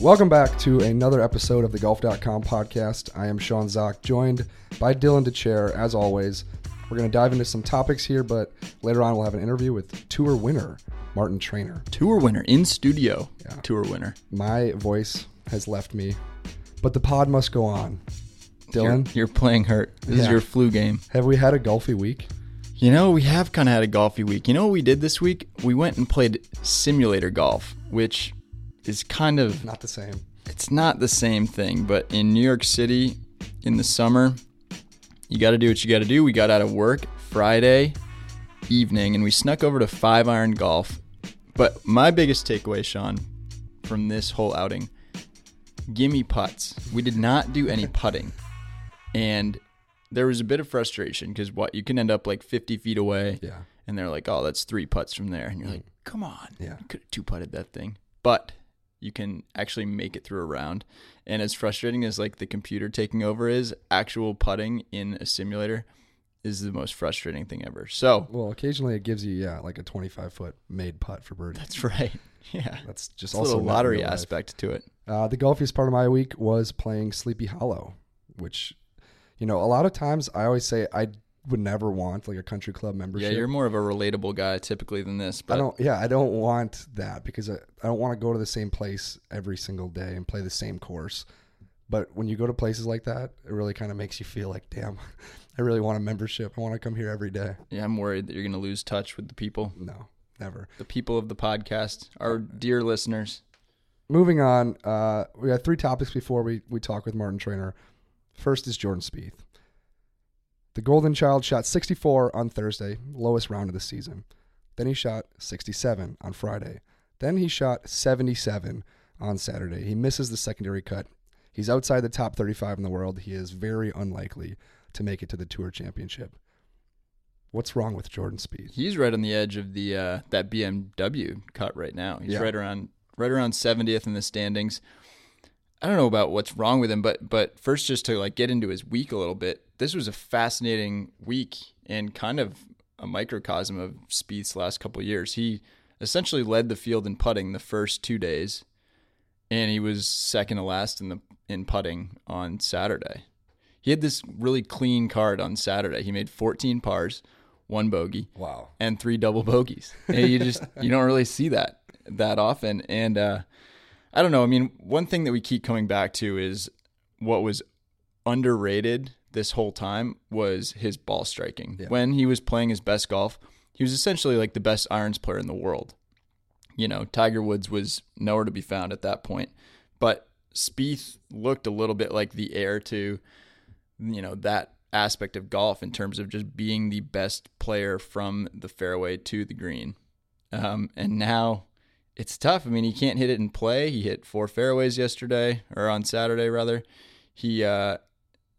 Welcome back to another episode of the Golf.com podcast. I am Sean Zak, joined by Dylan Dethier, as always. We're going to dive into some topics here, but later on we'll have an interview with tour winner Martin Trainer. Tour winner in studio. Yeah. Tour winner. My voice has left me, but the pod must go on. Dylan, You're, you're playing hurt. This is your flu game. have we had a golfy week? You know, we have kind of had a golfy week. You know what we did this week? We went and played simulator golf, which is kind of Not the same. it's not the same thing, but in New York City in the summer, you got to do what you got to do. We got out of work Friday evening and we snuck over to 5 iron golf. But my biggest takeaway, Sean, from this whole outing, gimme putts. We did not do any putting. And there was a bit of frustration because what you can end up like 50 feet away Yeah. and they're like, "Oh, that's three putts from there," and you're mm. like, "Come on, Yeah. you could have two putted that thing." But you can actually make it through a round, and as frustrating as like the computer taking over is, actual putting in a simulator is the most frustrating thing ever. So Well, occasionally it gives you, yeah, like a 25 foot made putt for birdie. that's right. Yeah, That's just it's a also little lottery aspect to it. Uh, the golfiest part of my week was playing Sleepy Hollow, which, you know, a lot of times I always say I would never want like a country club membership. Yeah, you're more of a relatable guy typically than this, but I don't. Yeah, I don't want that because I, I don't want to go to the same place every single day and play the same course. But when you go to places like that, it really kind of makes you feel like, damn, I really want a membership. I want to come here every day. yeah, I'm worried that you're going to lose touch with the people, No, never. the people of the podcast, our dear listeners. Moving on, uh, we got three topics before we, we talk with Martin Trainer. First is Jordan Spieth. The Golden Child shot 64 on Thursday, lowest round of the season. Then he shot 67 on Friday. Then he shot 77 on Saturday. He misses the secondary cut. He's outside the top 35 in the world. He is very unlikely to make it to the Tour Championship. What's wrong with Jordan Spieth? He's right on the edge of the uh, that BMW cut right now. He's Yeah. right around right around 70th in the standings. I don't know about what's wrong with him, but but first just to like get into his week a little bit. This was a fascinating week and kind of a microcosm of Spieth's last couple of years. He essentially led the field in putting the first 2 days and he was second to last in the in putting on Saturday. He had this really clean card on Saturday. He made 14 pars, one bogey Wow. and three double bogeys. And you just you don't really see that that often. And uh, I don't know. I mean, one thing that we keep coming back to is what was underrated this whole time was his ball striking. Yeah. When he was playing his best golf, he was essentially like the best irons player in the world. You know, Tiger Woods was nowhere to be found at that point. But Spieth looked a little bit like the heir to, you know, that aspect of golf in terms of just being the best player from the fairway to the green. Um, and now it's tough. I mean, he can't hit it in play. He hit four fairways yesterday or on Saturday rather. He uh,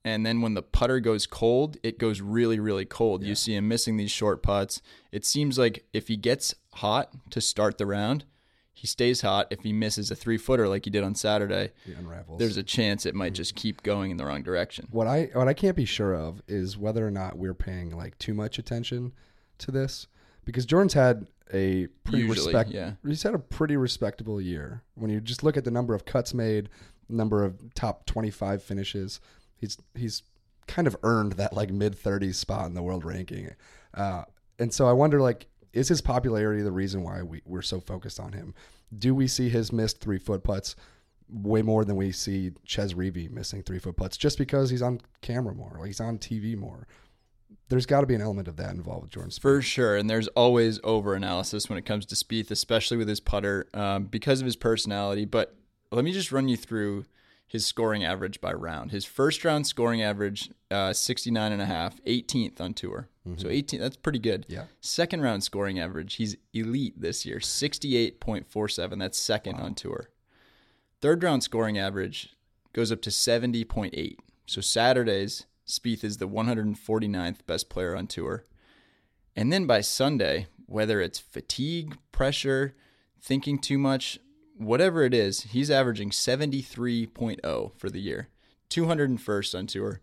and then when the putter goes cold, it goes really really cold. You see him missing these short putts. It seems like if he gets hot to start the round, he stays hot. If he misses a three footer like he did on Saturday, unravels. there's a chance it might just keep going in the wrong direction. What I what I can't be sure of is whether or not we're paying like too much attention to this because Jordan's had a pretty Usually, respect. yeah. He's had a pretty respectable year when you just look at the number of cuts made, number of top twenty five finishes. He's he's kind of earned that like mid thirties spot in the world ranking, uh, and so I wonder like is his popularity the reason why we, we're so focused on him? Do we see his missed three foot putts way more than we see Chez Reavie missing three foot putts just because he's on camera more, like he's on TV more. There's got to be an element of that involved with Jordan Spieth. For sure, and there's always over analysis when it comes to Spieth, especially with his putter, um, because of his personality. But let me just run you through his scoring average by round. His first round scoring average, uh, 69 and a half, 18th on tour. So 18, that's pretty good. Yeah. Second round scoring average, he's elite this year, 68.47. That's second on tour. Third round scoring average goes up to 70.8. So Saturdays, Spieth is the 149th best player on tour. And then by Sunday, whether it's fatigue, pressure, thinking too much, whatever it is, he's averaging 73.0 for the year. 201st on tour.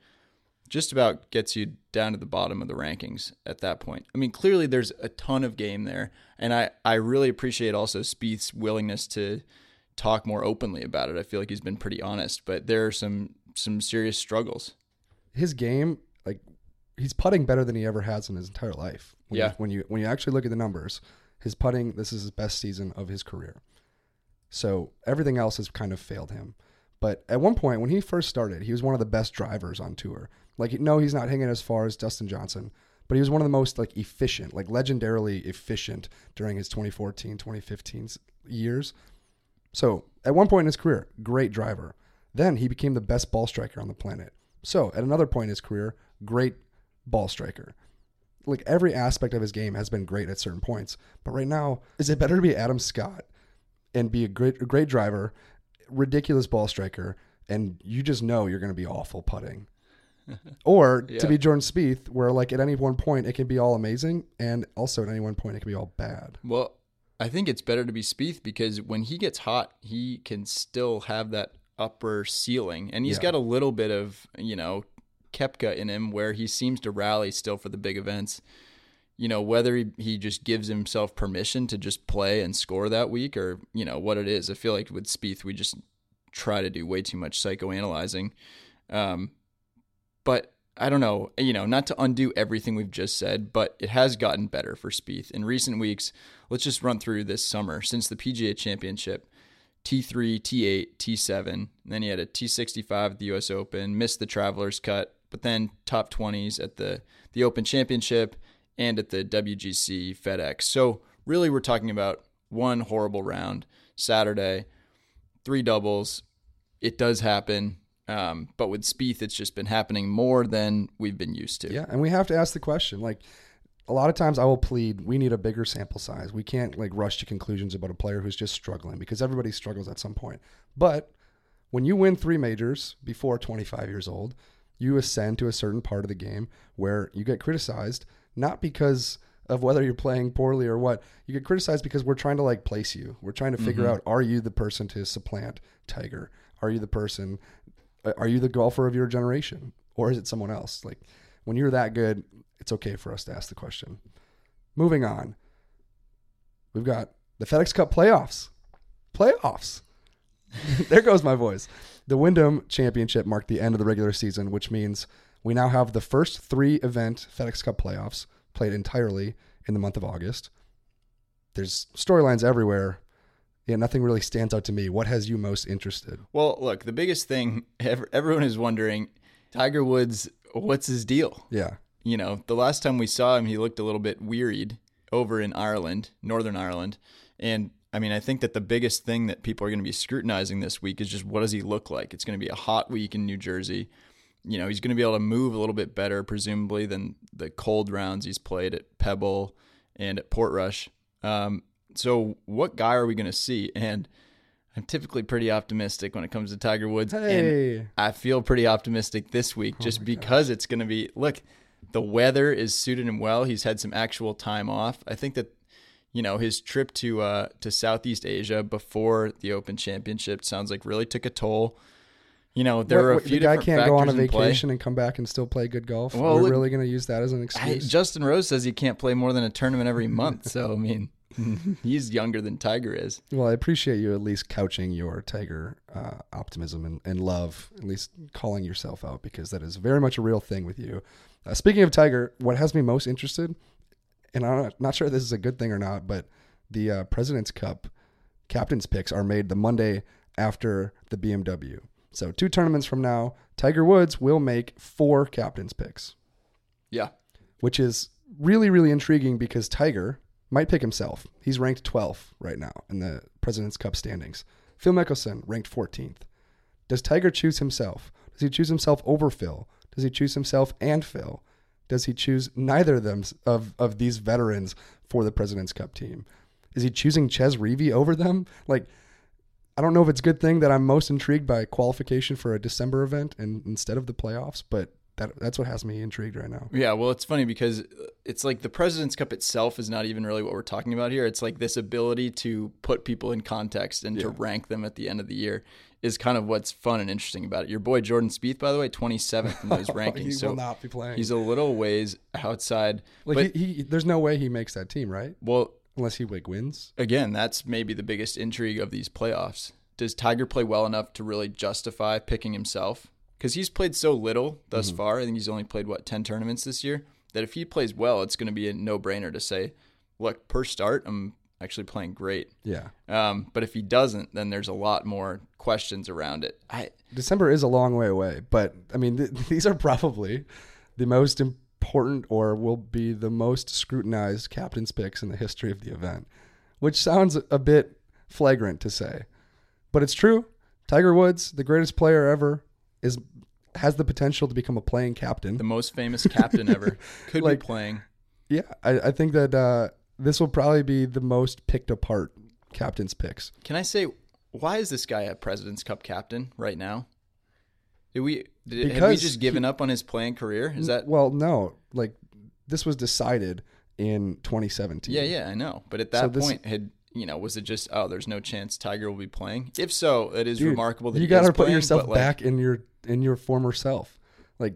Just about gets you down to the bottom of the rankings at that point. I mean, clearly there's a ton of game there. And I, I really appreciate also Spieth's willingness to talk more openly about it. I feel like he's been pretty honest, but there are some some serious struggles. His game, like he's putting better than he ever has in his entire life. When Yeah. You, when you when you actually look at the numbers, his putting this is his best season of his career. So everything else has kind of failed him. But at one point when he first started, he was one of the best drivers on tour. Like no, he's not hanging as far as Dustin Johnson, but he was one of the most like efficient, like legendarily efficient during his 2014, 2015 s- years. So at one point in his career, great driver. Then he became the best ball striker on the planet. So at another point in his career, great ball striker. Like every aspect of his game has been great at certain points. But right now, is it better to be Adam Scott and be a great, a great driver, ridiculous ball striker, and you just know you're going to be awful putting? or Yeah. to be Jordan Spieth, where like at any one point it can be all amazing, and also at any one point it can be all bad. Well, I think it's better to be Spieth because when he gets hot, he can still have that upper ceiling, and he's Yeah. got a little bit of you know Koepka in him where he seems to rally still for the big events. You know whether he, he just gives himself permission to just play and score that week, or you know what it is. I feel like with Spieth, we just try to do way too much psychoanalyzing. Um, but I don't know, you know, not to undo everything we've just said, but it has gotten better for Spieth in recent weeks. Let's just run through this summer since the PGA Championship. T3, T8, T7. Then he had a T65 at the US Open, missed the Travelers Cut, but then top 20s at the the Open Championship and at the WGC FedEx. So, really we're talking about one horrible round Saturday, three doubles. It does happen. Um, but with Spieth, it's just been happening more than we've been used to. Yeah, and we have to ask the question. Like a lot of times I will plead we need a bigger sample size. We can't like rush to conclusions about a player who's just struggling because everybody struggles at some point. But when you win 3 majors before 25 years old, you ascend to a certain part of the game where you get criticized not because of whether you're playing poorly or what. You get criticized because we're trying to like place you. We're trying to figure out are you the person to supplant Tiger? Are you the person uh, are you the golfer of your generation or is it someone else like when you're that good it's okay for us to ask the question. Moving on. We've got the fedex cup playoffs. Playoffs. There goes my voice. The wyndham championship marked the end of the regular season which means we now have the first three event fedex cup playoffs played entirely in the month of august. There's storylines everywhere yeah nothing really stands out to me. What has you most interested? Well, look, the biggest thing everyone is wondering Tiger Woods, what's his deal? yeah You know, the last time we saw him, he looked a little bit wearied over in Ireland, Northern Ireland. And I mean, I think that the biggest thing that people are going to be scrutinizing this week is just what does he look like? It's going to be a hot week in New Jersey. You know, he's going to be able to move a little bit better, presumably, than the cold rounds he's played at Pebble and at Portrush. Um, so, what guy are we going to see? And I'm typically pretty optimistic when it comes to Tiger Woods. And I feel pretty optimistic this week just because it's going to be look, the weather is suited him well. He's had some actual time off. I think that you know his trip to uh, to Southeast Asia before the Open Championship sounds like really took a toll. You know there What- are a few the guy different can't go on a factors in play. vacation and come back and still play good golf. Well, We're look- really going to use that as an I, excuse. Justin Rose says he can't play more than a tournament every month. So I mean, he's younger than Tiger is. well, I appreciate you at least couching your Tiger uh, optimism and, and love, at least calling yourself out because that is very much a real thing with you. Uh, speaking of Tiger, what has me most interested, and I'm not, not sure if this is a good thing or not, but the uh, President's Cup captain's picks are made the Monday after the BMW. So two tournaments from now, Tiger Woods will make four captain's picks. Yeah, which is really, really intriguing because Tiger might pick himself. He's ranked 12th right now in the President's Cup standings. Phil Mickelson ranked 14th. Does Tiger choose himself? Does he choose himself over Phil? Does he choose himself and Phil? Does he choose neither of them of, of these veterans for the President's Cup team? Is he choosing Chez Reavie over them? Like, I don't know if it's a good thing that I'm most intrigued by qualification for a December event and instead of the playoffs, but that that's what has me intrigued right now. Yeah, well, it's funny because it's like the President's Cup itself is not even really what we're talking about here. It's like this ability to put people in context and to rank them at the end of the year is kind of what's fun and interesting about it. Your boy Jordan Spieth, by the way, 27th in those rankings. he so will not be playing. he's a little ways outside. like but, he, he, there's no way he makes that team, right? well, Unless he like wins. again, that's maybe the biggest intrigue of these playoffs does Tiger play well enough to really justify picking himself? Because he's played so little thus far. I think he's only played what ten tournaments this year. That if he plays well, it's going to be a no brainer to say, look, per start, I'm actually playing great. Yeah. Um, but if he doesn't, then there's a lot more questions around it. I December is a long way away, but I mean, th- these are probably the most important or will be the most scrutinized captain's picks in the history of the event, which sounds a bit flagrant to say, but it's true. Tiger Woods, the greatest player ever, is has the potential to become a playing captain. the most famous captain ever could Like- be playing. Yeah, I, I think that uh, this will probably be the most picked apart captain's picks. Can I say why is this guy a President's Cup captain right now? Did we did, have we just given up on his playing career? Is that well, no, like this was decided in 2017. Yeah, yeah, I know. But at So that this- point, had you know, was it just oh, there's no chance Tiger will be playing? If so, it is Dude, remarkable that you got to put playing, yourself like, back in your in your former self. Like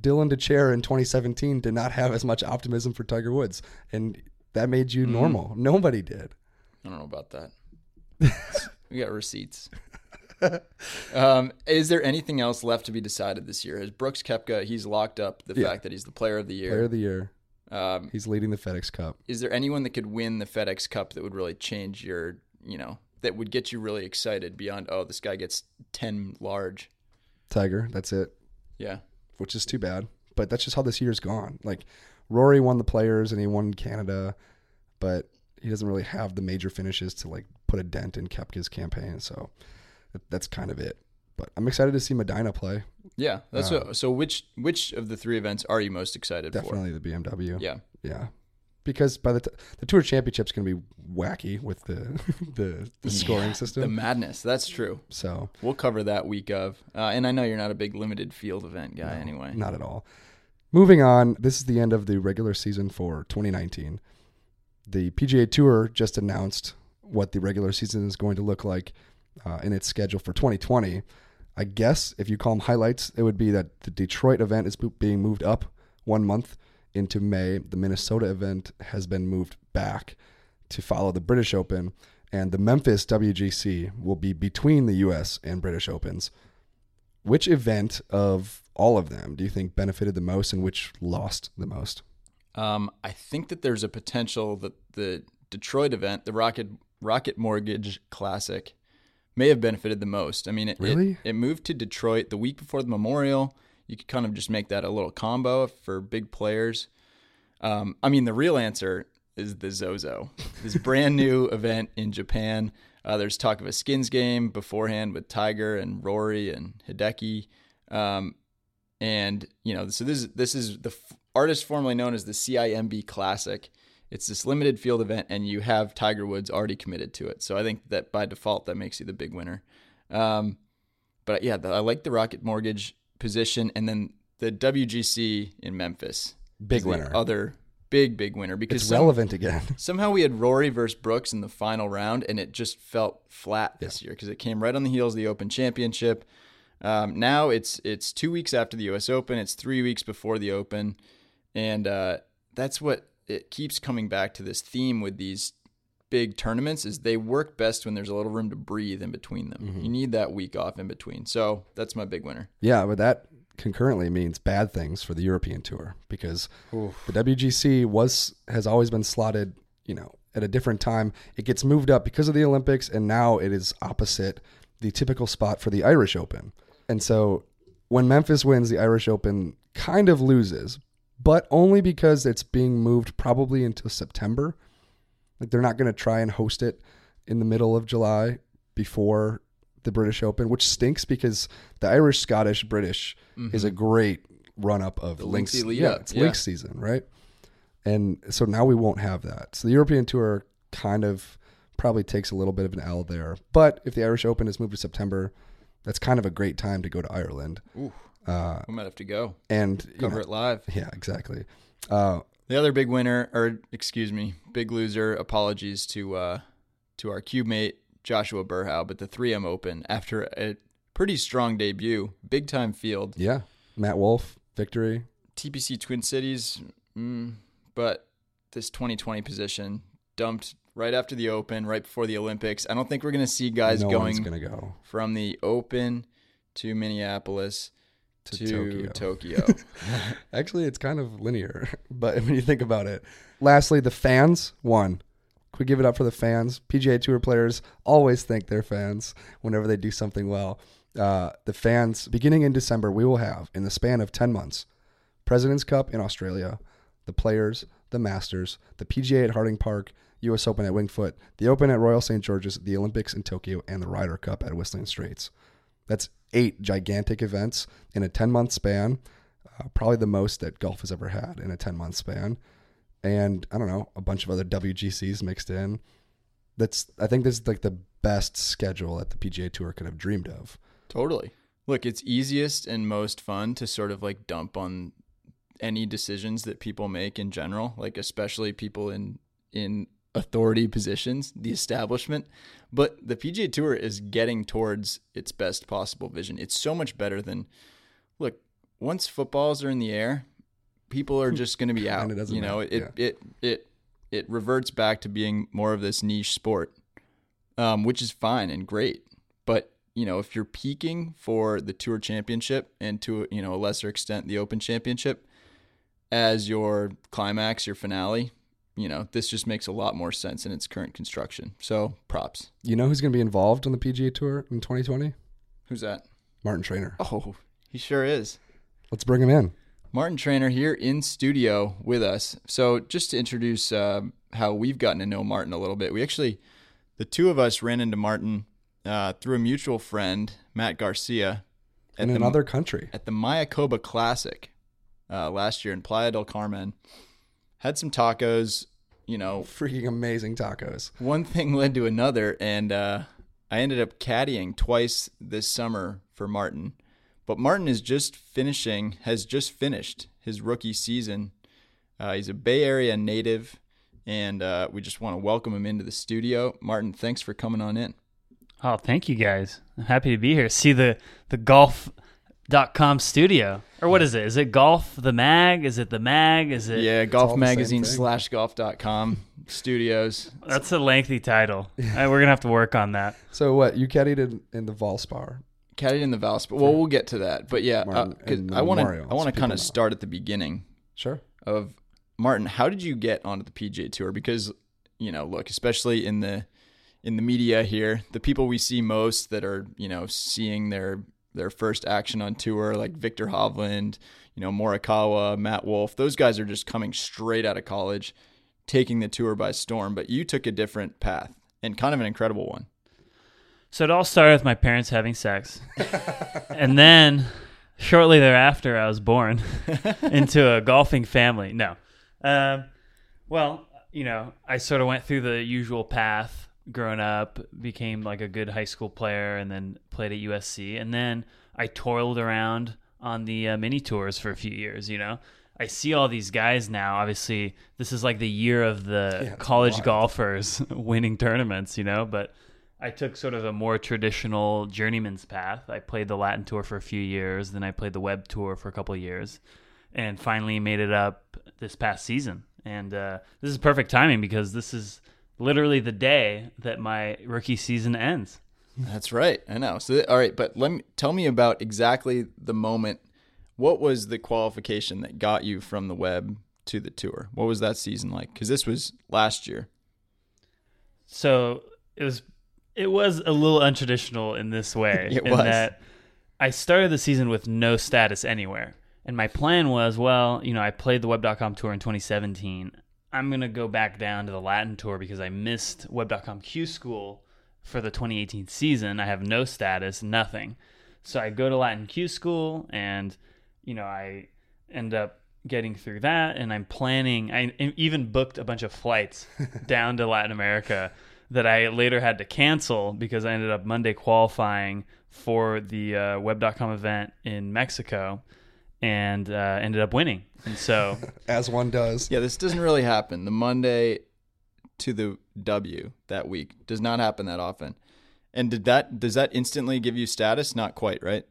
Dylan Dethier in 2017 did not have as much optimism for Tiger Woods, and that made Mm-hmm. you normal. Nobody did. I don't know about that. we got receipts. um, is there anything else left to be decided this year? Has Brooks Koepka? He's locked up the Yeah. fact that he's the player of the year. Player of the year. Um, He's leading the FedEx Cup. is there anyone that could win the FedEx Cup that would really change your, you know, that would get you really excited beyond oh, this guy gets ten large? Tiger. That's it. Yeah, which is too bad. But that's just how this year's gone. Like Rory won the players and he won Canada, but he doesn't really have the major finishes to like put a dent in Koepka's campaign. So that's kind of it. But I'm excited to see Medinah play. yeah. That's Uh, what, so. Which which of the three events are you most excited for? Definitely the BMW. Yeah. Yeah. Because by the t- the tour championship's going to be wacky with the the, the scoring system. The madness. That's true. so We'll cover that week of. Uh, and I know you're not a big limited field event guy no, anyway. not at all. Moving on, this is the end of the regular season for 2019. The PGA Tour just announced what the regular season is going to look like uh, in its schedule for 2020. I guess if you call them highlights, it would be that the Detroit event is being moved up one month into May. The Minnesota event has been moved back to follow the British Open, and the Memphis WGC will be between the U.S. and British Opens. Which event of all of them do you think benefited the most and which lost the most? Um, I think that there's a potential that the Detroit event, the Rocket Rocket Mortgage Classic, may have benefited the most. I mean, it, Really? it, it moved to Detroit the week before the Memorial. You could kind of just make that a little combo for big players. Um, I mean, the real answer is the Zozo, this brand new event in Japan. Uh, there's talk of a skins game beforehand with Tiger and Rory and Hideki. Um, and you know, so this is this is the f- artist formerly known as the CIMB Classic. It's this limited field event, and you have Tiger Woods already committed to it. So I think that by default, that makes you the big winner. Um, but yeah, the, I like the Rocket Mortgage position, and then the WGC in Memphis, Big winner. other big big winner because It's some- relevant again. somehow we had Rory versus Brooks in the final round, and it just felt flat this year because it came right on the heels of the Open Championship. Um, now it's it's two weeks after the U.S. Open. It's three weeks before the Open, and uh, that's what it keeps coming back to. This theme with these big tournaments is they work best when there's a little room to breathe in between them. Mm-hmm. You need that week off in between. So that's my big winner. Yeah, but that concurrently means bad things for the European Tour because the WGC was has always been slotted, you know, at a different time. It gets moved up because of the Olympics, and now it is opposite the typical spot for the Irish Open. And so when Memphis wins, the Irish Open kind of loses, but only because it's being moved probably until September. Like they're not going to try and host it in the middle of July before the British Open, which stinks because the Irish, Scottish, British is mm-hmm. a great run up of The links. lengthy yeah, it's yeah. links season, right? And so now we won't have that. So the European Tour kind of probably takes a little bit of an L there. But if the Irish Open is moved to September, that's kind of a great time to go to Ireland. Ooh, Uh, we might have to go and cover know, it live. yeah, exactly. Uh, The other big winner, or excuse me, big loser. Apologies to uh, to our cube mate Joshua Berhow, but the 3M Open after a pretty strong debut, big time field, yeah, Matt Wolff victory. TPC Twin Cities, mm, but this 2020 position dumped right after the Open, right before the Olympics. I don't think we're going to see guys no going go from the Open to Minneapolis to, to, Tokyo. Tokyo. Actually, it's kind of linear, but when you think about it. Lastly, the fans won. Can we give it up for the fans? PGA Tour players always thank they're fans whenever they do something well. Uh, the fans, beginning in December, we will have, in the span of 10 months, President's Cup in Australia, the Players, the Masters, the PGA at Harding Park, U.S. Open at Winged Foot, the Open at Royal St. George's, the Olympics in Tokyo, and the Ryder Cup at Whistling Straits. That's eight gigantic events in a 10 month span, uh, probably the most that golf has ever had in a 10 month span. And I don't know, a bunch of other WGCs mixed in. That's I think this is like the best schedule that the PGA Tour could have dreamed of. Totally. Look, it's easiest and most fun to sort of like dump on any decisions that people make in general, like especially people in in authority positions, the establishment. But the PGA Tour is getting towards its best possible vision. It's so much better than look, once footballs are in the air, people are just going to be out. You know, matter, it it it it reverts back to being more of this niche sport. Um, which is fine and great. But you know, if you're peaking for the Tour Championship and to you know a lesser extent the Open Championship as your climax, your finale, you know, this just makes a lot more sense in its current construction. So props. You know who's going to be involved on the PGA Tour in 2020? Who's that? Martin Trainer. Oh, he sure is. Let's bring him in. Martin Trainer here in studio with us. So, just to introduce um, how we've gotten to know Martin a little bit, we actually, the two of us ran into Martin uh, through a mutual friend, Matt Garcia, In the, another country. at the Mayakoba Classic uh, last year in Playa del Carmen. Had some tacos, you know, Freaking amazing tacos. one thing led to another, and uh, I ended up caddying twice this summer for Martin. But Martin is just finishing, has just finished his rookie season. Uh, he's a Bay Area native, and uh, we just want to welcome him into the studio. Martin, thanks for coming on in. Oh, thank you guys. I'm happy to be here. See the the golf.com studio. Or what is it? Is it golf the mag? Is it the mag? Is it Yeah, golf magazine slash golf dot com studios. That's a lengthy title. Uh, We're gonna have to work on that. So what? You caddied in, in the Valspar. Caddied in the Valspar. Well, we'll get to that. But yeah, uh, Martin 'cause and the I want to I want to kind of start at the beginning. Sure. of Martin, how did you get onto the PGA Tour? Because you know, look, especially in the in the media here, the people we see most that are you know seeing their their first action on tour, like Viktor Hovland, you know Morikawa, Matt Wolff, those guys are just coming straight out of college, taking the tour by storm. But you took a different path and kind of an incredible one. So it all started with my parents having sex. and then shortly thereafter I was born into a golfing family. No. Um, well, you know, I sort of went through the usual path growing up, became like a good high school player, and then played at USC. And then I toiled around on the uh, mini tours for a few years, you know. I see all these guys now. Obviously, this is like the year of the Yeah, college wild. golfers winning tournaments, you know. But I took sort of a more traditional journeyman's path. I played the Latin tour for a few years, then I played the web tour for a couple of years, and finally made it up this past season. And uh, this is perfect timing because this is literally the day that my rookie season ends. That's right. I know. So all right, but let me tell me about exactly the moment. What was the qualification that got you from the web to the tour? What was that season like? Because this was last year. So it was it was a little untraditional in this way. It in was. that I started the season with no status anywhere. And my plan was, well, you know, I played the web.com tour in 2017. I'm going to go back down to the Latin tour because I missed web.com Q school for the 2018 season. I have no status, nothing. So I go to Latin Q school and, you know, I end up getting through that and I'm planning I even booked a bunch of flights down to Latin America that I later had to cancel because I ended up Monday qualifying for the uh, web.com event in Mexico and uh, ended up winning. And so As one does. Yeah, this doesn't really happen. The Monday to the W that week does not happen that often. And did that does that instantly give you status? Not quite, right?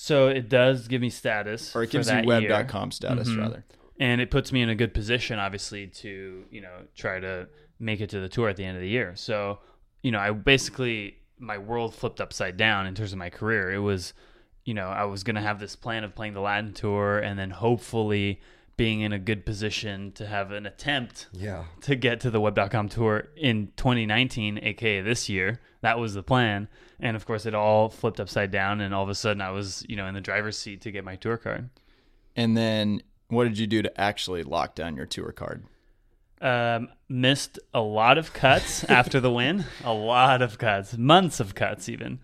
so it does give me status Or it gives you that year. web.com status Mhm. rather. and it puts me in a good position obviously to you know try to make it to the tour at the end of the year. So, you know, I basically my world flipped upside down in terms of my career. It was, you know, I was going to have this plan of playing the Latin tour and then hopefully being in a good position to have an attempt Yeah. to get to the web.com tour in 2019 aka this year. That was the plan. And of course it all flipped upside down and all of a sudden i was you know in the driver's seat to get my tour card. And then what did you do to actually lock down your tour card? um, missed a lot of cuts after the win. A lot of cuts. Months of cuts even.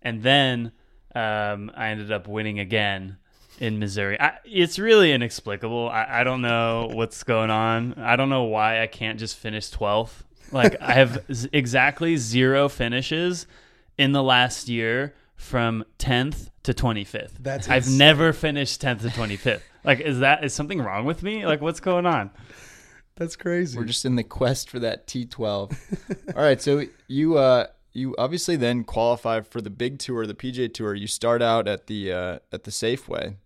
And then um, i ended up winning again in missouri. I, it's really inexplicable. I, I don't know what's going on. I don't know why i can't just finish 12th like i have z- exactly zero finishes in the last year from 10th to 25th That's i've insane. never finished 10th to 25th like is that is something wrong with me? Like what's going on? That's crazy. We're just in the quest for that T12. All right, so you uh you obviously then qualify for the big tour, the PGA Tour. You start out at the uh, at the Safeway,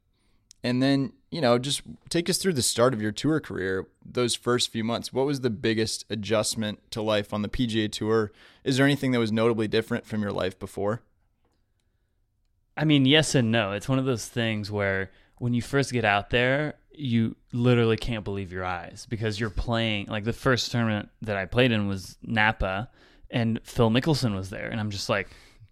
and then you know just take us through the start of your tour career. Those first few months, what was the biggest adjustment to life on the PGA Tour? Is there anything that was notably different from your life before? I mean, yes and no. It's one of those things where when you first get out there, you literally can't believe your eyes because you're playing. Like the first tournament that I played in was Napa, and Phil Mickelson was there, and I'm just like,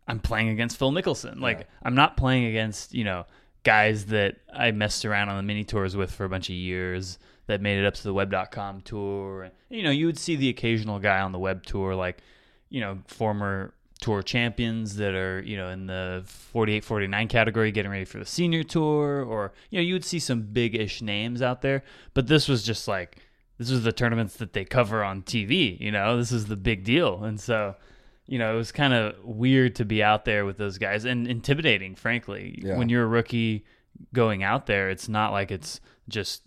I'm playing against Phil Mickelson. Like I'm not playing against you know guys that I messed around on the mini tours with for a bunch of years that made it up to the web.com tour. And, you know, you would see the occasional guy on the web tour, like, you know, former tour champions that are, you know, in the 48, 49 category getting ready for the senior tour, or, you know, you would see some big ish names out there. But this was just like, this was the tournaments that they cover on TV, you know, this is the big deal. And so, you know, it was kind of weird to be out there with those guys and intimidating, frankly. Yeah. When you're a rookie going out there, it's not like it's just,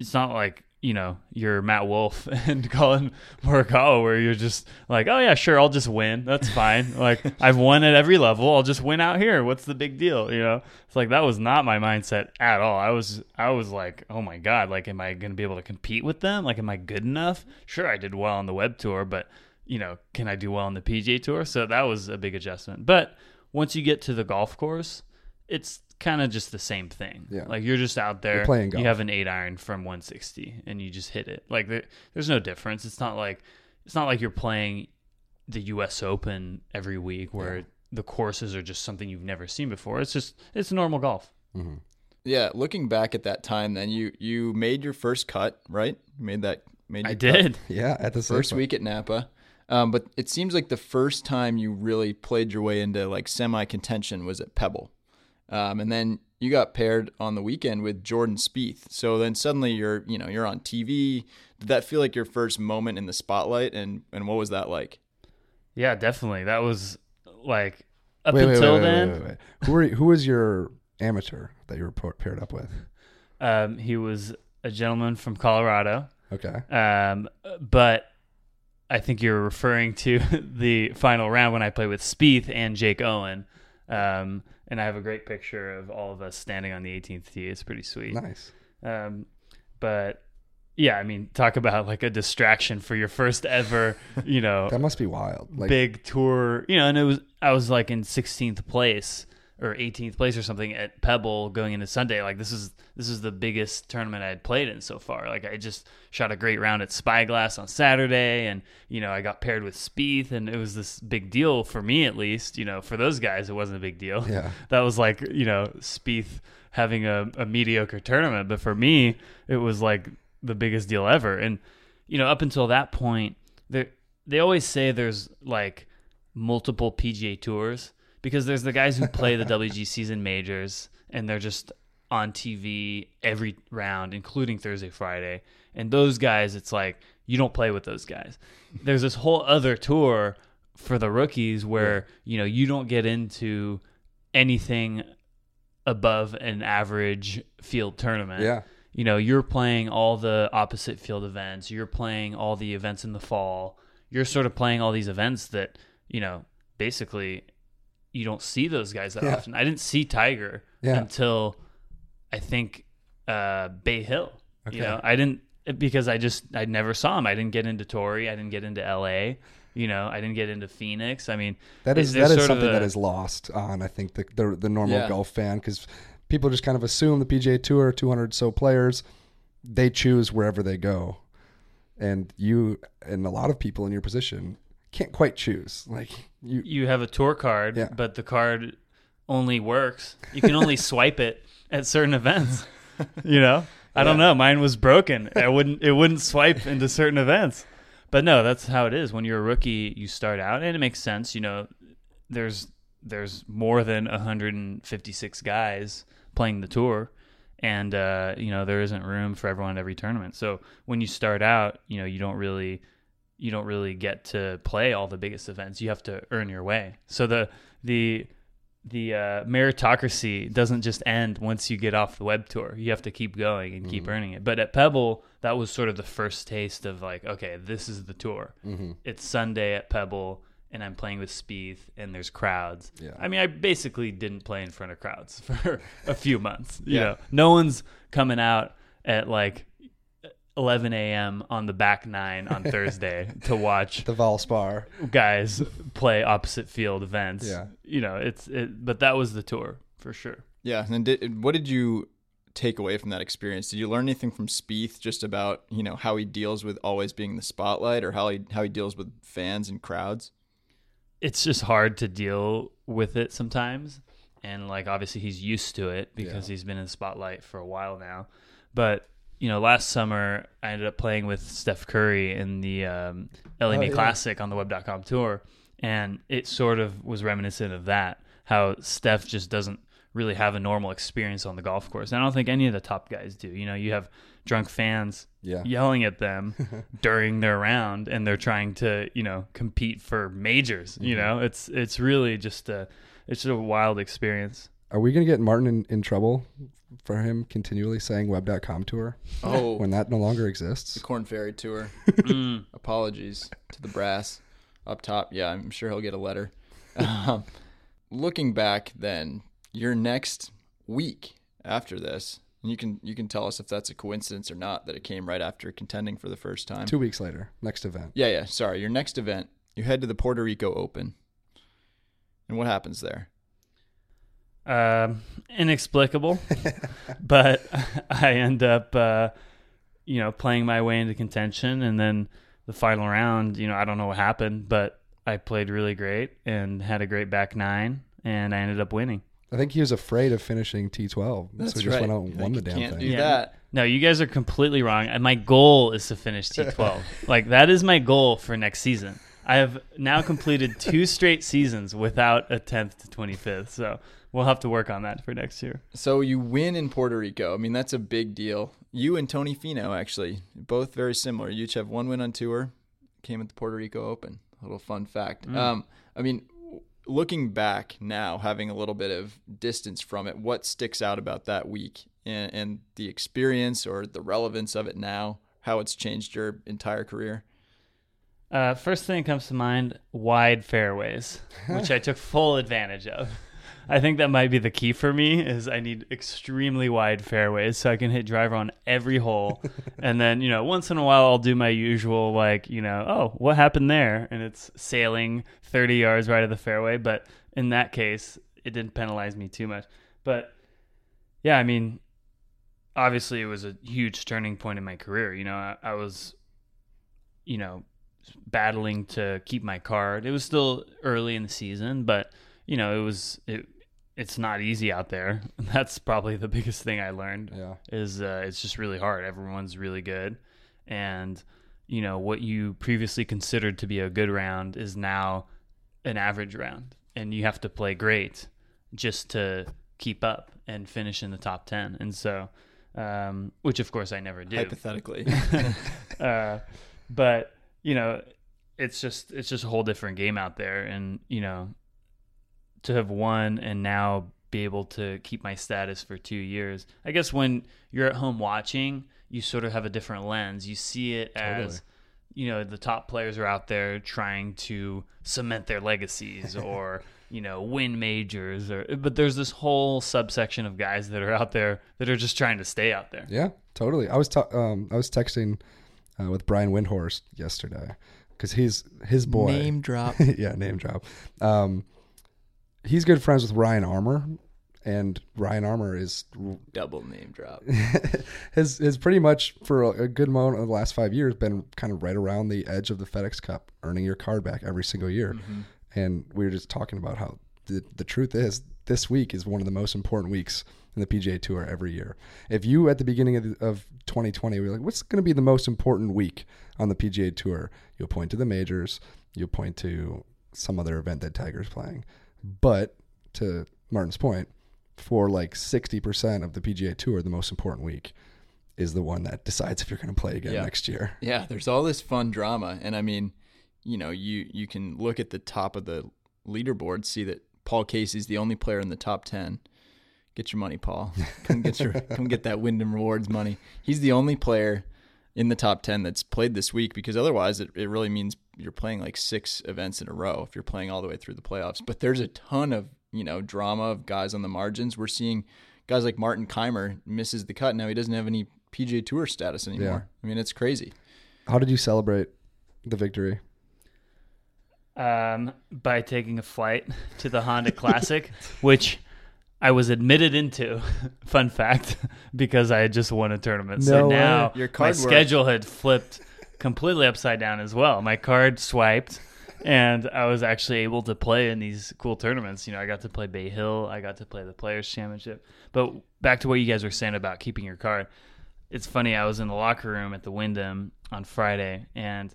it's not like, you know, you're Matt Wolff and Collin Morikawa where you're just like, oh yeah, sure, I'll just win. That's fine. like I've won at every level. I'll just win out here. What's the big deal? You know, it's like that was not my mindset at all. I was, I was like, oh my god, like, am I going to be able to compete with them? Like, am I good enough? Sure, I did well on the web tour, but you know, can I do well on the PGA Tour? So that was a big adjustment. But once you get to the golf course, it's kind of just the same thing. Yeah. Like you're just out there, You're playing golf. you have an eight iron from 160, and you just hit it. Like there, there's no difference. It's not like it's not like you're playing the U.S. Open every week where Yeah. the courses are just something you've never seen before. It's just it's normal golf. Mhm. Yeah, looking back at that time, then you you made your first cut, right? You made that. Made I your cut. did. Yeah, at the first week at Napa. Um, but it seems like the first time you really played your way into like semi contention was at Pebble, um, and then you got paired on the weekend with Jordan Spieth. So then suddenly you're you know you're on TV. Did that feel like your first moment in the spotlight? And and what was that like? Yeah, definitely. That was like up Wait, wait, until wait, wait, then. wait, wait, wait. Who were who was your amateur that you were paired up with? Um, he was a gentleman from Colorado. Okay. Um, but I think you're referring to the final round when I played with Spieth and Jake Owen. Um, and I have a great picture of all of us standing on the 18th tee. It's pretty sweet. Nice. Um, but yeah, I mean, talk about like a distraction for your first ever, you know, That must be wild. Like big tour. You know, and it was I was like in 16th place or 18th place or something at Pebble going into Sunday. Like this is this is the biggest tournament I had played in so far. Like I just shot a great round at Spyglass on Saturday, and you know I got paired with Spieth, and it was this big deal for me at least. You know, for those guys it wasn't a big deal. Yeah. that was like you know Spieth having a, a mediocre tournament, but for me it was like the biggest deal ever. And you know, up until that point, they they always say there's like multiple PGA tours because there's the guys who play the WGCs and majors and they're just on TV every round, including Thursday, Friday. And those guys, it's like you don't play with those guys. There's this whole other tour for the rookies where you know you don't get into anything above an average field tournament Yeah. you know you're playing all the opposite field events you're playing all the events in the fall you're sort of playing all these events that you know basically you don't see those guys that Yeah. often i didn't see tiger Yeah. until i think uh bay hill Okay. you know i didn't because I just I never saw him. I didn't get into Torrey. I didn't get into L.A. You know, I didn't get into Phoenix. I mean, That is there's that is something that a- is lost on I think the the, the normal Yeah. golf fan because people just kind of assume the PGA Tour, 200 so players, they choose wherever they go, and you and a lot of people in your position can't quite choose. Like you, you have a tour card, Yeah. but the card only works. You can only swipe it at certain events. You know, I don't know. Mine was broken. I wouldn't. It wouldn't swipe into certain events. But no, that's how it is. When you're a rookie, you start out, and it makes sense. You know, there's there's more than 156 guys playing the tour, and uh, you know there isn't room for everyone at every tournament. So when you start out, you know you don't really you don't really get to play all the biggest events. You have to earn your way. So the the the uh, meritocracy doesn't just end once you get off the web tour. You have to keep going and keep earning it. But at Pebble, that was sort of the first taste of like, okay, this is the tour. mm-hmm. It's Sunday at Pebble, and I'm playing with Spieth, and there's crowds. Yeah. I mean, I basically didn't play in front of crowds for a few months. You Yeah. know, no one's coming out at like 11 a.m. on the back nine on Thursday to watch the Valspar. guys play opposite field events. Yeah. You know, it's it, but that was the tour for sure. Yeah, and did, what did you take away from that experience? Did you learn anything from Spieth just about you know how he deals with always being in the spotlight, or how he how he deals with fans and crowds? It's just hard to deal with it sometimes. And like obviously he's used to it because Yeah. he's been in the spotlight for a while now. But you know, last summer I ended up playing with Steph Curry in the um, LA Oh, yeah. Classic on the Web.com tour, and it sort of was reminiscent of that. How Steph just doesn't really have a normal experience on the golf course. And I don't think any of the top guys do. You know, you have drunk fans Yeah. yelling at them during their round and they're trying to you know compete for majors you Mm-hmm. know it's it's really just a it's just a wild experience Are we gonna get Martin in, in trouble for him continually saying Web.com tour Oh, when that no longer exists? the Corn Ferry Tour. Mm. Apologies to the brass up top. Yeah, I'm sure he'll get a letter. Um, looking back, then your next week after this, and you can you can tell us if that's a coincidence or not that it came right after contending for the first time. Two weeks later, next event. Yeah, yeah. Sorry, your next event, you head to the Puerto Rico Open, and what happens there? Um inexplicable but i end up uh you know playing my way into contention and then the final round you know i don't know what happened but i played really great and had a great back nine and i ended up winning I think he was afraid of finishing T12, so he just went out and won the damn can't thing. do Yeah. that. No, you guys are completely wrong. And my goal is to finish T12. like that is my goal for next season. I have now completed two straight seasons without a 10th to 25th. So we'll have to work on that for next year. So you win in Puerto Rico. I mean, that's a big deal. You and Tony Finau, actually, both very similar. You each have one win on tour. Came at the Puerto Rico Open. A little fun fact. Um, I mean, looking back now, having a little bit of distance from it, what sticks out about that week and, and the experience or the relevance of it now? How it's changed your entire career? Uh, first thing that comes to mind wide fairways, which I took full advantage of. I think that might be the key for me is I need extremely wide fairways so I can hit driver on every hole. and then, you know, once in a while I'll do my usual like, you know, oh, what happened there? And it's sailing 30 yards right of the fairway, but in that case, it didn't penalize me too much. But yeah, I mean, obviously it was a huge turning point in my career. You know, I, I was you know, battling to keep my card. It was still early in the season, but you know, it was it. It's not easy out there. That's probably the biggest thing I learned. Yeah. Is uh, it's just really hard. Everyone's really good, and you know what you previously considered to be a good round is now an average round, and you have to play great just to keep up and finish in the top ten. And so, um, which of course I never do Hypothetically. uh, but you know, it's just it's just a whole different game out there, and you know, to have won and now be able to keep my status for two years. I guess when you're at home watching, you sort of have a different lens. You see it as Totally. you know the top players are out there trying to cement their legacies or you know win majors or but there's this whole subsection of guys that are out there that are just trying to stay out there Yeah. Totally. I was ta- um I was texting uh, with Brian Windhorst yesterday because he's his boy. Name drop. yeah, name drop. Um, he's good friends with Ryan Armour, and Ryan Armour is Double name drop. has has pretty much for a, a good amount of the last five years been kind of right around the edge of the FedEx Cup, earning your card back every single year. Mm-hmm. And we were just talking about how the the truth is this week is one of the most important weeks in the PGA Tour every year. If you at the beginning of, the, of 2020 were like, what's going to be the most important week on the PGA Tour? You'll point to the majors. You'll point to some other event that Tiger's playing. But to Martin's point, for like 60% of the PGA Tour, the most important week is the one that decides if you're going to play again Yeah. next year. Yeah, there's all this fun drama, and I mean, you know, you you can look at the top of the leaderboard, see that Paul Casey's the only player in the top ten. Get your money, Paul. Come get your come get that Wyndham Rewards money. He's the only player in the top ten that's played this week because otherwise it, it really means you're playing like six events in a row if you're playing all the way through the playoffs. But there's a ton of, you know, drama of guys on the margins. We're seeing guys like Martin Kaymer misses the cut. Now he doesn't have any PGA Tour status anymore. I mean, it's crazy. How did you celebrate the victory? um, by taking a flight to the Honda Classic, which I was admitted into. Fun fact, because I had just won a tournament. so way. now Your my card worked. schedule had flipped completely upside down as well. My card swiped. And I was actually able to play in these cool tournaments. You know, I got to play Bay Hill. I got to play the Players Championship. But back to what you guys were saying about keeping your card. It's funny. I was in the locker room at the Wyndham on Friday, and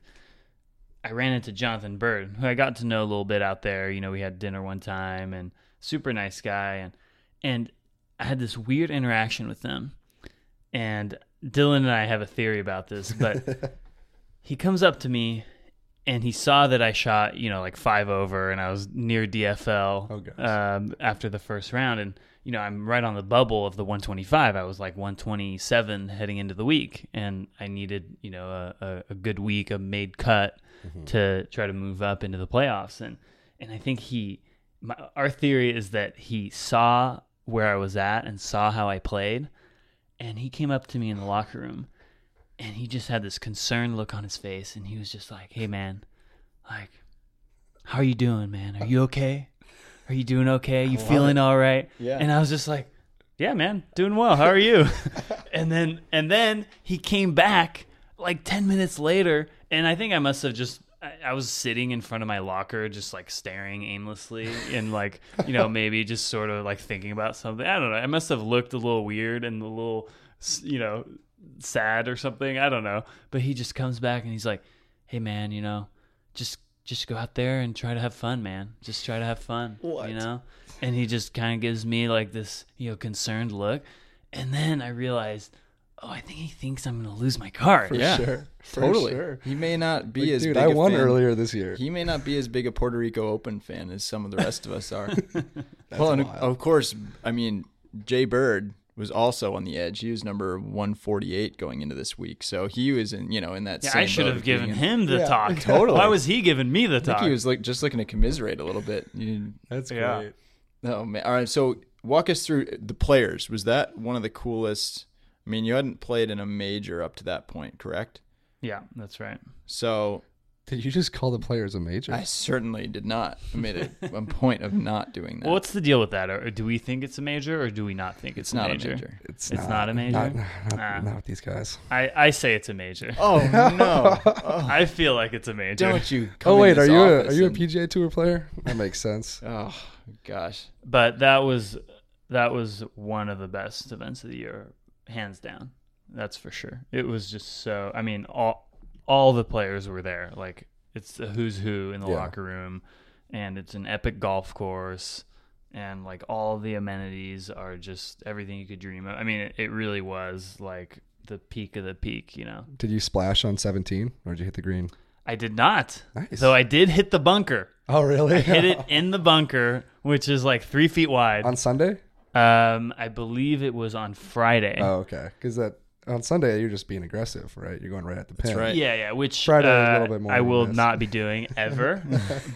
I ran into Jonathan Byrd, who I got to know a little bit out there. You know, we had dinner one time, and super nice guy, and and I had this weird interaction with them. And Dylan and I have a theory about this, but he comes up to me and he saw that I shot, you know, like five over, and I was near DFL Oh, um, after the first round, and you know, I'm right on the bubble of the 125. I was like 127 heading into the week, and I needed, you know, a, a, a good week, a made cut to try to move up into the playoffs, and and I think he, my, our theory is that he saw where I was at and saw how I played, and he came up to me in the locker room and he just had this concerned look on his face and he was just like hey man like how are you doing man? Are you okay? Are you doing okay? You feeling all right? Yeah. and i was just like yeah man doing well. How are you? And then and then he came back like 10 minutes later and i think i must have just I, I was sitting in front of my locker just like staring aimlessly and like you know maybe just sort of like thinking about something. I don't know. I must have looked a little weird and a little you know sad or something. I don't know. But he just comes back and he's like hey man you know just just go out there and try to have fun man. Just try to have fun What? you know? And he just kind of gives me like this you know concerned look. And then i realized oh i think he thinks i'm gonna lose my card For yeah, sure. For totally. sure. He may not be Like, as dude, big I a won fan- earlier this year. He may not be as big a Puerto Rico Open fan as some of the rest of us are. That's well, and wild. of course, I mean, Jay Byrd was also on the edge. He was number 148 going into this week, so he was in, you know, in that. Yeah, same I should have given him the Yeah, talk. totally. Why was he giving me the talk? I think talk? he was like just looking to commiserate a little bit. You, That's Yeah. great. oh man! All right, so walk us through the players. Was that one of the coolest? I mean, you hadn't played in a major up to that point, correct? yeah, that's right. So Did you just call the players a major? I certainly did not. I made it a point of not doing that. Well, what's the deal with that? Or do we think it's a major, or do we not think it's, it's not a major? a major. it's, it's not a major? Not, not, Nah. not with these guys. I, I say it's a major. Oh no! Oh, I feel like it's a major. don't you? Come Oh in wait, this are you a, office are you a PGA Tour player? That makes sense. Oh gosh. But that was that was one of the best events of the year, hands down. That's for sure. It was just so. I mean, all all the players were there. Like it's a who's who in the Yeah. locker room, and it's an epic golf course, and like all the amenities are just everything you could dream of. I mean, it, it really was like the peak of the peak. You know, Did you splash on 17 or did you hit the green? I did not. Nice. Though I did hit the bunker. Oh really? I hit it in the bunker, which is like three feet wide. on Sunday? Um, I believe it was on Friday. Oh okay. Because that on Sunday you're just being aggressive, right? You're going right at the pin. right. Yeah, yeah. Which Friday is a uh, little bit more I will this. not be doing ever.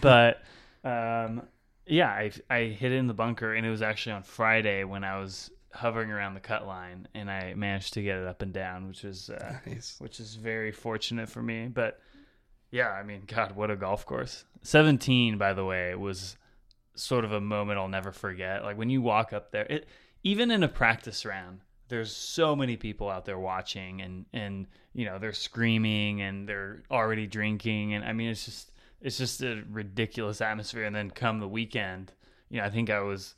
but um, yeah, I I hit it in the bunker, and it was actually on Friday when I was hovering around the cut line, and I managed to get it up and down, which was uh, Nice. which is very fortunate for me. But yeah, I mean, God, what a golf course! Seventeen, by the way, was sort of a moment I'll never forget. Like when you walk up there, it even in a practice round, there's so many people out there watching, and and you know they're screaming and they're already drinking, and I mean it's just it's just a ridiculous atmosphere. And then come the weekend, you know, I think I was.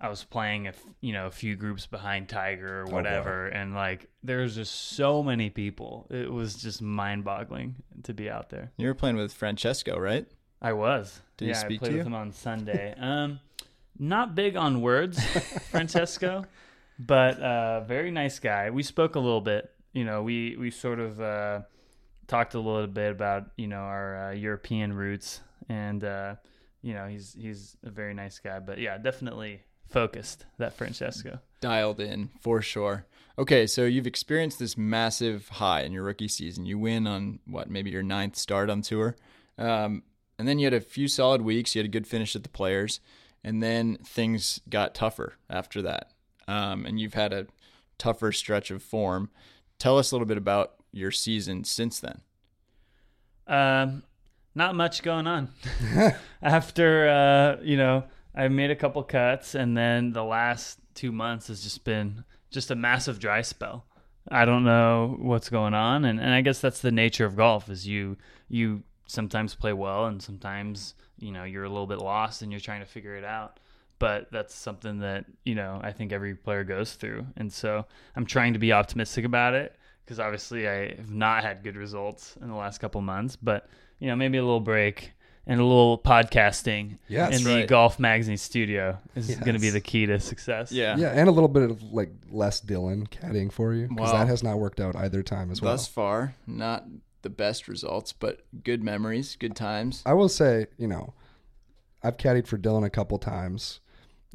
I was playing a f- you know a few groups behind Tiger or oh, wow. whatever, and like there's just so many people. It was just mind boggling to be out there. You were playing with Francesco, right? I was. Did he yeah, speak I played to with him on Sunday. um, not big on words, Francesco, but uh, very nice guy. We spoke a little bit. You know, we we sort of uh, talked a little bit about you know our uh, European roots, and uh, you know he's he's a very nice guy. But yeah, definitely focused that Francesco. dialed in for sure. Okay, so you've experienced this massive high in your rookie season. You win on what, maybe your ninth start on tour. Um, and then you had a few solid weeks. You had a good finish at the players. And then things got tougher after that. Um, and you've had a tougher stretch of form. Tell us a little bit about your season since then. Um, not much going on. After uh, you know, I made a couple cuts, and then the last two months has just been just a massive dry spell. I don't know what's going on, and, and I guess that's the nature of golf. Is you you sometimes play well, and sometimes you know you're a little bit lost, and you're trying to figure it out. But that's something that you know I think every player goes through, and so I'm trying to be optimistic about it because obviously I have not had good results in the last couple months. But you know maybe a little break and a little podcasting Yeah, in the right. golf magazine studio is going to be the key to success. Yeah. Yeah, and a little bit of like less Dylan caddying for you because Wow. that has not worked out either time as well. Thus far, not the best results, but good memories, good times. I will say, you know, I've caddied for Dylan a couple times.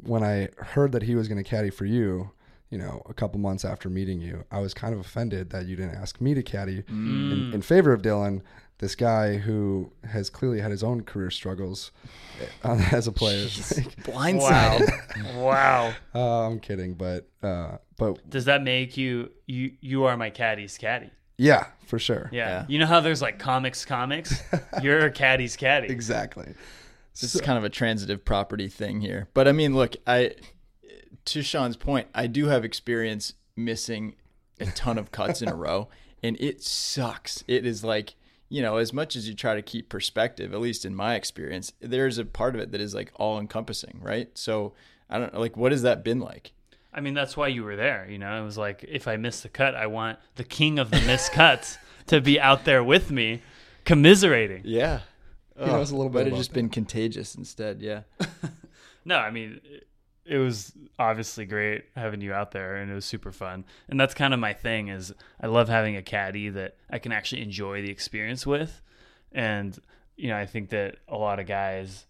When I heard that he was going to caddy for you, you know, a couple months after meeting you, I was kind of offended that you didn't ask me to caddy Mm. in, in favor of Dylan, this guy who has clearly had his own career struggles uh, as a player. Blindsided. wow. uh, I'm kidding, but uh, but Does that make you you you are my caddy's caddy? Yeah, for sure. Yeah. Yeah. You know how there's like comics comics? You're a caddy's caddy. Exactly. This is kind of a transitive property thing here. But I mean, look, I to Sean's point, I do have experience missing a ton of cuts in a row, and it sucks. It is like, you know, as much as you try to keep perspective, at least in my experience, there's a part of it that is like all encompassing, right? So I don't like what has that been like? I mean, that's why you were there. You know, it was like if I miss the cut, I want the king of the missed cuts to be out there with me, commiserating. Yeah. He knows oh, a little bit Might have about just been contagious instead, yeah. No, I mean, it- it was obviously great having you out there, and it was super fun. And that's kind of my thing is I love having a caddy that I can actually enjoy the experience with. And you know, I think that a lot of guys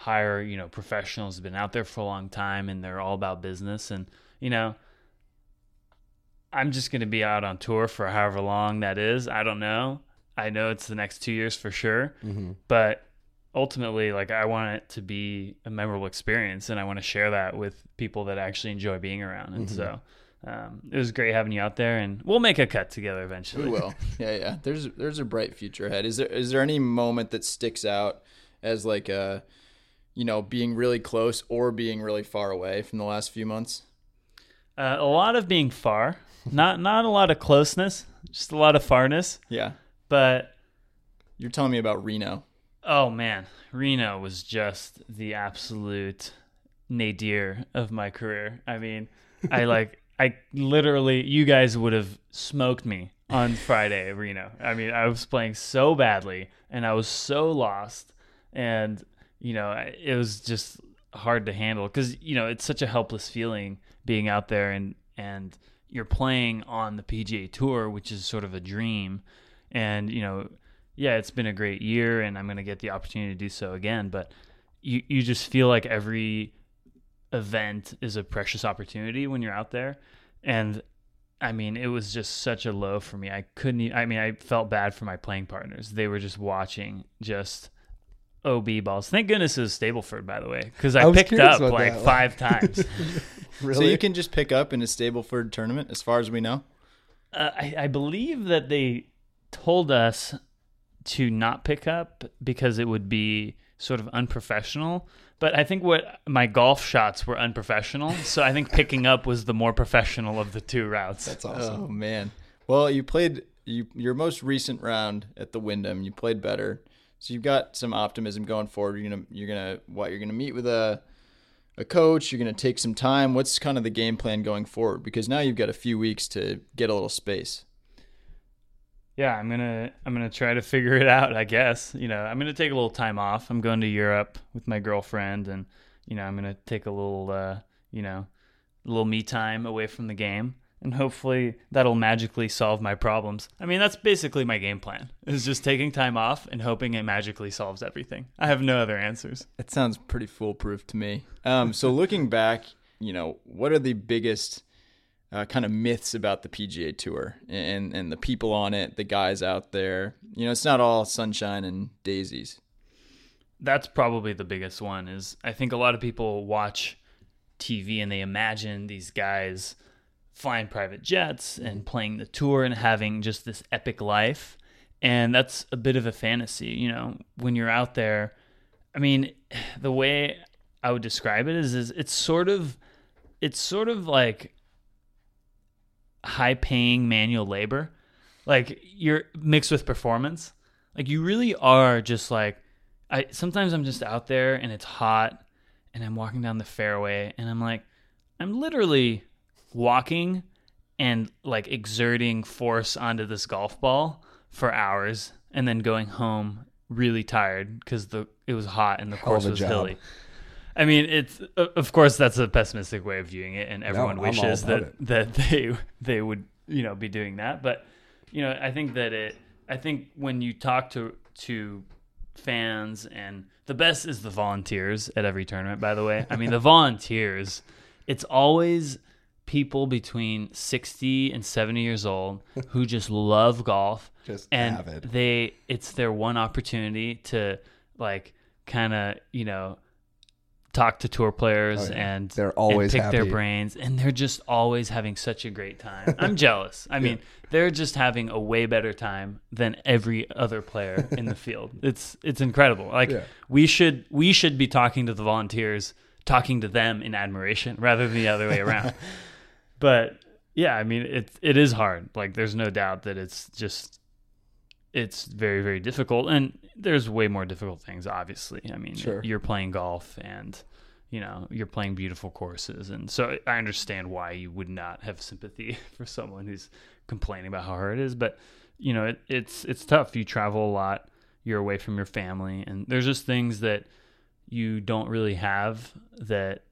hire you know professionals who've been out there for a long time, and they're all about business. And you know, I'm just going to be out on tour for however long that is. I don't know. I know it's the next two years for sure, hmm but ultimately like i want it to be a memorable experience and i want to share that with people that actually enjoy being around and so um, it was great having you out there and we'll make a cut together eventually We will. Yeah, yeah. There's there's a bright future ahead. Is there is there any moment that sticks out as like a you know, being really close or being really far away from the last few months? uh, a lot of being far not not a lot of closeness just a lot of farness Yeah. but You're telling me about Reno. oh man reno was just the absolute nadir of my career i mean i like i literally you guys would have smoked me on friday reno i mean i was playing so badly and i was so lost and you know it was just hard to handle because you know it's such a helpless feeling being out there and and you're playing on the pga tour which is sort of a dream and you know yeah, it's been a great year and I'm going to get the opportunity to do so again, but you you just feel like every event is a precious opportunity when you're out there and I mean, it was just such a low for me. I couldn't I mean, I felt bad for my playing partners. They were just watching just OB balls. Thank goodness it was Stableford, by the way, because I I, picked up about like that. five times. Really? So you can just pick up in a Stableford tournament, as far as we know. Uh, I, I believe that they told us to not pick up because it would be sort of unprofessional. But I think what my golf shots were unprofessional, so I think picking up was the more professional of the two routes. That's awesome. Oh man. Well, you played you your most recent round at the Wyndham. You played better, so you've got some optimism going forward. You're gonna you're gonna what? You're gonna meet with a a coach. You're gonna take some time. What's kind of the game plan going forward? Because now you've got a few weeks to get a little space. yeah, I'm gonna I'm gonna try to figure it out. I guess you know I'm gonna take a little time off. I'm going to Europe with my girlfriend, and you know I'm gonna take a little uh, you know a little me time away from the game, and hopefully that'll magically solve my problems. I mean that's basically my game plan is just taking time off and hoping it magically solves everything. I have no other answers. It sounds pretty foolproof to me. Um, so looking back, you know, what are the biggest uh, kind of myths about the PGA Tour and and the people on it, the guys out there? You know, it's not all sunshine and daisies. that's probably the biggest one is I think a lot of people watch TV and they imagine these guys flying private jets and playing the tour and having just this epic life. And that's a bit of a fantasy you know when you're out there. I mean the way I would describe it is is it's sort of it's sort of like high paying manual labor. Like you're mixed with performance. Like you really are just like I sometimes I'm just out there and it's hot and I'm walking down the fairway and I'm like I'm literally walking and like exerting force onto this golf ball for hours and then going home really tired cuz the it was hot and the Hell course was job. hilly. I mean, it's of course that's a pessimistic way of viewing it, and everyone I'm wishes that it. that they they would you know be doing that. But you know, I think that it. I think when you talk to to fans, and the best is the volunteers at every tournament. By the way, I mean the volunteers. It's always people between sixty and seventy years old who just love golf Just and avid. they it's their one opportunity to like kind of you know talk to tour players Oh, yeah. and They're and always pick their brains and they're just always having such a great time. I'm jealous. I mean they're just having a way better time than every other player in the field. It's it's incredible. Like Yeah. we should we should be talking to the volunteers talking to them in admiration rather than the other way around but yeah i mean it it is hard. Like there's no doubt that it's just it's very very difficult. And there's way more difficult things obviously. I mean Sure. you're playing golf and you know you're playing beautiful courses. And so i understand why you would not have sympathy for someone who's complaining about how hard it is. But you know it, it's it's tough. You travel a lot. You're away from your family. And there's just things that you don't really have that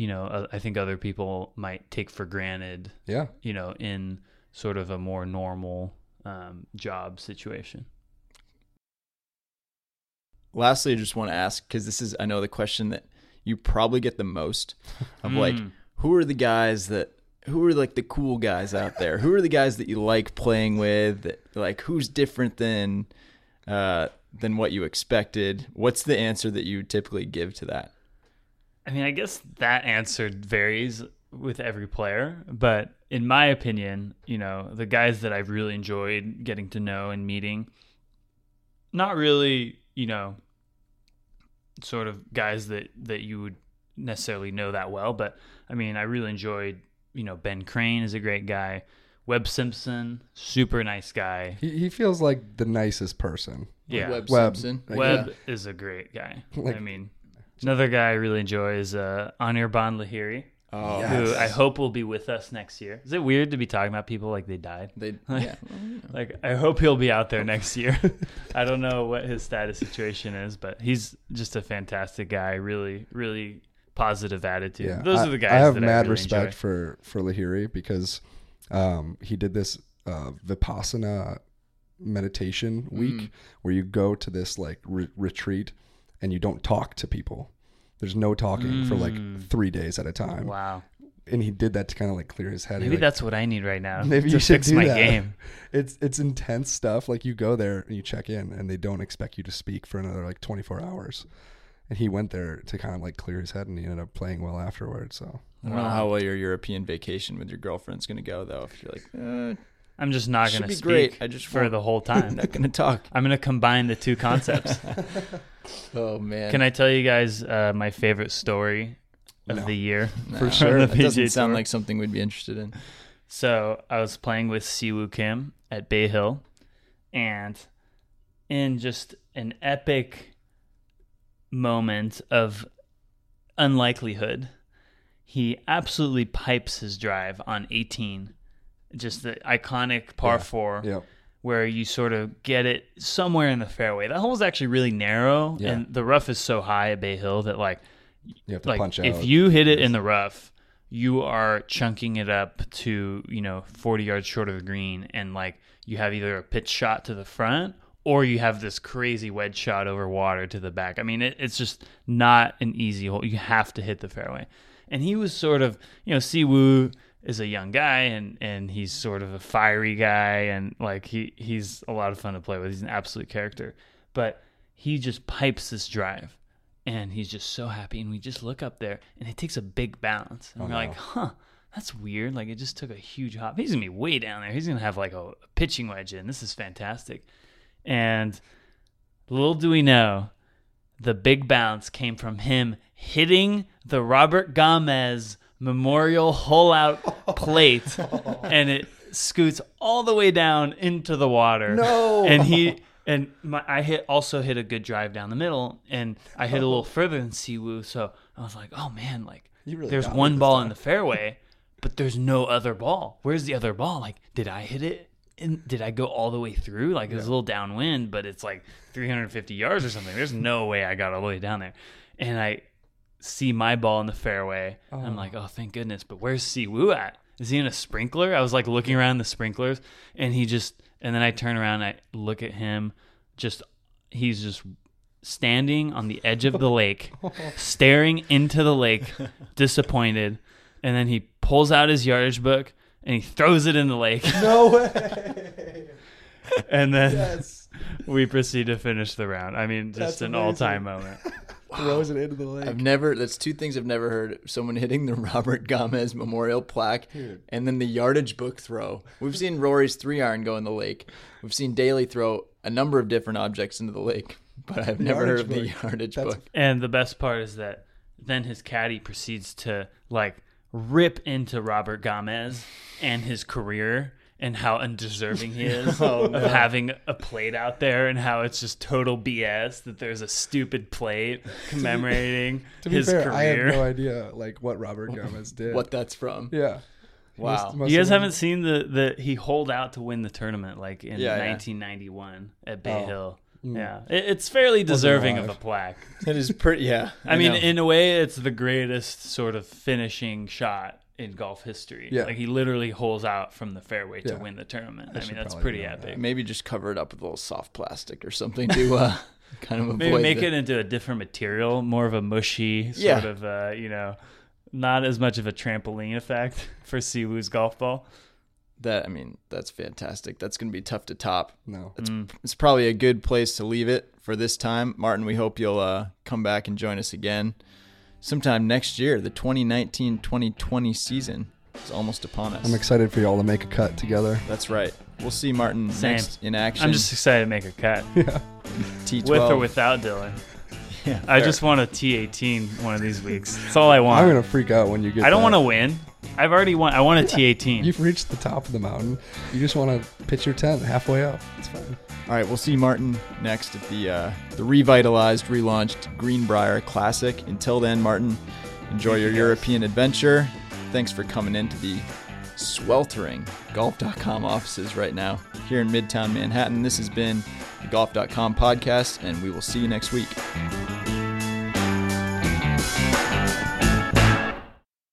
you know uh, i think other people might take for granted Yeah. you know, in sort of a more normal um, job situation. Lastly, I just want to ask because this is I know the question that you probably get the most of like Mm. who are the guys that who are like the cool guys out there? Who are the guys that you like playing with? That, like who's different than uh, than what you expected? What's the answer that you typically give to that? I mean, I guess that answer varies with every player, but in my opinion, you know, the guys that I've really enjoyed getting to know and meeting, not really, you know, sort of guys that that you would necessarily know that well, but I mean, I really enjoyed, you know, Ben Crane is a great guy. Webb Simpson, super nice guy. He, he feels like the nicest person. Yeah. Webb, Webb. Simpson. Like, Webb is a great guy. Like- I mean, another guy I really enjoy is uh, Anirban Lahiri, Oh, Yeah. who I hope will be with us next year. Is it weird to be talking about people like they died? they yeah. Like, I hope he'll be out there next year. I don't know what his status situation is, but he's just a fantastic guy. Really, really positive attitude. Yeah, Those I, are the guys I have that mad I really respect enjoy. for for Lahiri because um, he did this uh, vipassana meditation week Mm. where you go to this like re- retreat and you don't talk to people. There's no talking for like Mm. three days at a time, Wow. and he did that to kind of like clear his head. He, Maybe like, that's what I need right now. Maybe to you should fix do my that. game. it's it's intense stuff. Like you go there and you check in, and they don't expect you to speak for another like 24 hours. And he went there to kind of like clear his head, and he ended up playing well afterwards. So I don't know how well your European vacation with your girlfriend's gonna go though. If you're like, uh, I'm just not going to speak great. I just for the whole time. I'm not gonna talk. I'm going to combine the two concepts. Oh man, Can I tell you guys uh, my favorite story of No. the year? Nah, For sure. That doesn't PGA sound like something we'd be interested in. So I was playing with Siwoo Kim at Bay Hill, and in just an epic moment of unlikelihood, he absolutely pipes his drive on 18. Just the iconic par Yeah. four yeah, where you sort of get it somewhere in the fairway. That hole's actually really narrow, Yeah. and the rough is so high at Bay Hill that like you have to like punch out. if you hit it in the rough, you are chunking it up to you know 40 yards short of the green, and like you have either a pitch shot to the front or you have this crazy wedge shot over water to the back. I mean, it, it's just not an easy hole. You have to hit the fairway, and he was sort of you know Siwoo is a young guy and and he's sort of a fiery guy and like he he's a lot of fun to play with. He's an absolute character, but he just pipes this drive and he's just so happy. And we just look up there and it takes a big bounce and Oh, we're no. like huh that's weird. Like it just took a huge hop. He's gonna be way down there. He's gonna have like a, a pitching wedge in this is fantastic. And little do we know the big bounce came from him hitting the robert gamez memorial hole out plate and it scoots all the way down into the water No. and he and my, I hit also hit a good drive down the middle, and I hit a little further than Siwoo. So I was like, oh man, like really there's one ball time. in the fairway, but there's no other ball. Where's the other ball? Like, did I hit it? And did I go all the way through? Like it was a little downwind, but it's like 350 yards or something. There's no way I got all the way down there, and I see my ball in the fairway. I'm like, oh. oh, thank goodness. But where's Siwoo at? Is he in a sprinkler? I was like looking around the sprinklers, and he just, and then I turn around, and I look at him, just, he's just standing on the edge of the lake, staring into the lake, disappointed. And then he pulls out his yardage book and he throws it in the lake. no way. And then yes. We proceed to finish the round. I mean, just That's an amazing. all time moment. Throws it into the lake. I've never. That's two things I've never heard. Someone hitting the Robert Gamez Memorial plaque, Dude. and then the yardage book throw. We've seen Rory's three iron go in the lake. We've seen Daly throw a number of different objects into the lake, but I've never heard of the Yardage book. yardage That's- book. And the best part is that then his caddy proceeds to like rip into Robert Gamez and his career and how undeserving he is of having a plate out there and how it's just total BS that there's a stupid plate commemorating to be his fair, career. I have no idea like what Robert Gamez did. What that's from? Yeah. Wow. must- must you guys have haven't seen the the he holed out to win the tournament like in Yeah, yeah. 1991 at Bay Oh. Hill. Mm. Yeah, it, it's fairly deserving of a plaque. It is pretty. Yeah. I, mean, know. in a way, it's the greatest sort of finishing shot in golf history. Yeah. Like he literally holes out from the fairway to Yeah. win the tournament. I I, mean, that's pretty epic. that. maybe just cover it up with a little soft plastic or something to uh, kind of avoid. Maybe make the- it into a different material, more of a mushy sort Yeah. of, uh, you know, not as much of a trampoline effect for Siwoo's golf ball. that. I mean, that's fantastic. That's going to be tough to top. No. It's, Mm. it's probably a good place to leave it for this time. Martin, we hope you'll uh, come back and join us again sometime next year. The 2019 2020 season is almost upon us. I'm excited for y'all to make a cut together. That's right. We'll see Martin Same. next in action. I'm just excited to make a cut Yeah. T12. with or without Dylan. Yeah, I fair. just want a T18 one of these weeks. That's all I want. I'm gonna freak out when you get. I don't want to win. I've already won. I want a T18. You've reached the top of the mountain. You just want to pitch your tent halfway up. It's fine. All right, we'll see Martin next at the uh, the revitalized, relaunched Greenbrier Classic. Until then, Martin, enjoy your European adventure. Thanks for coming into the sweltering golf.com offices right now here in Midtown Manhattan. This has been the golf.com podcast, and we will see you next week.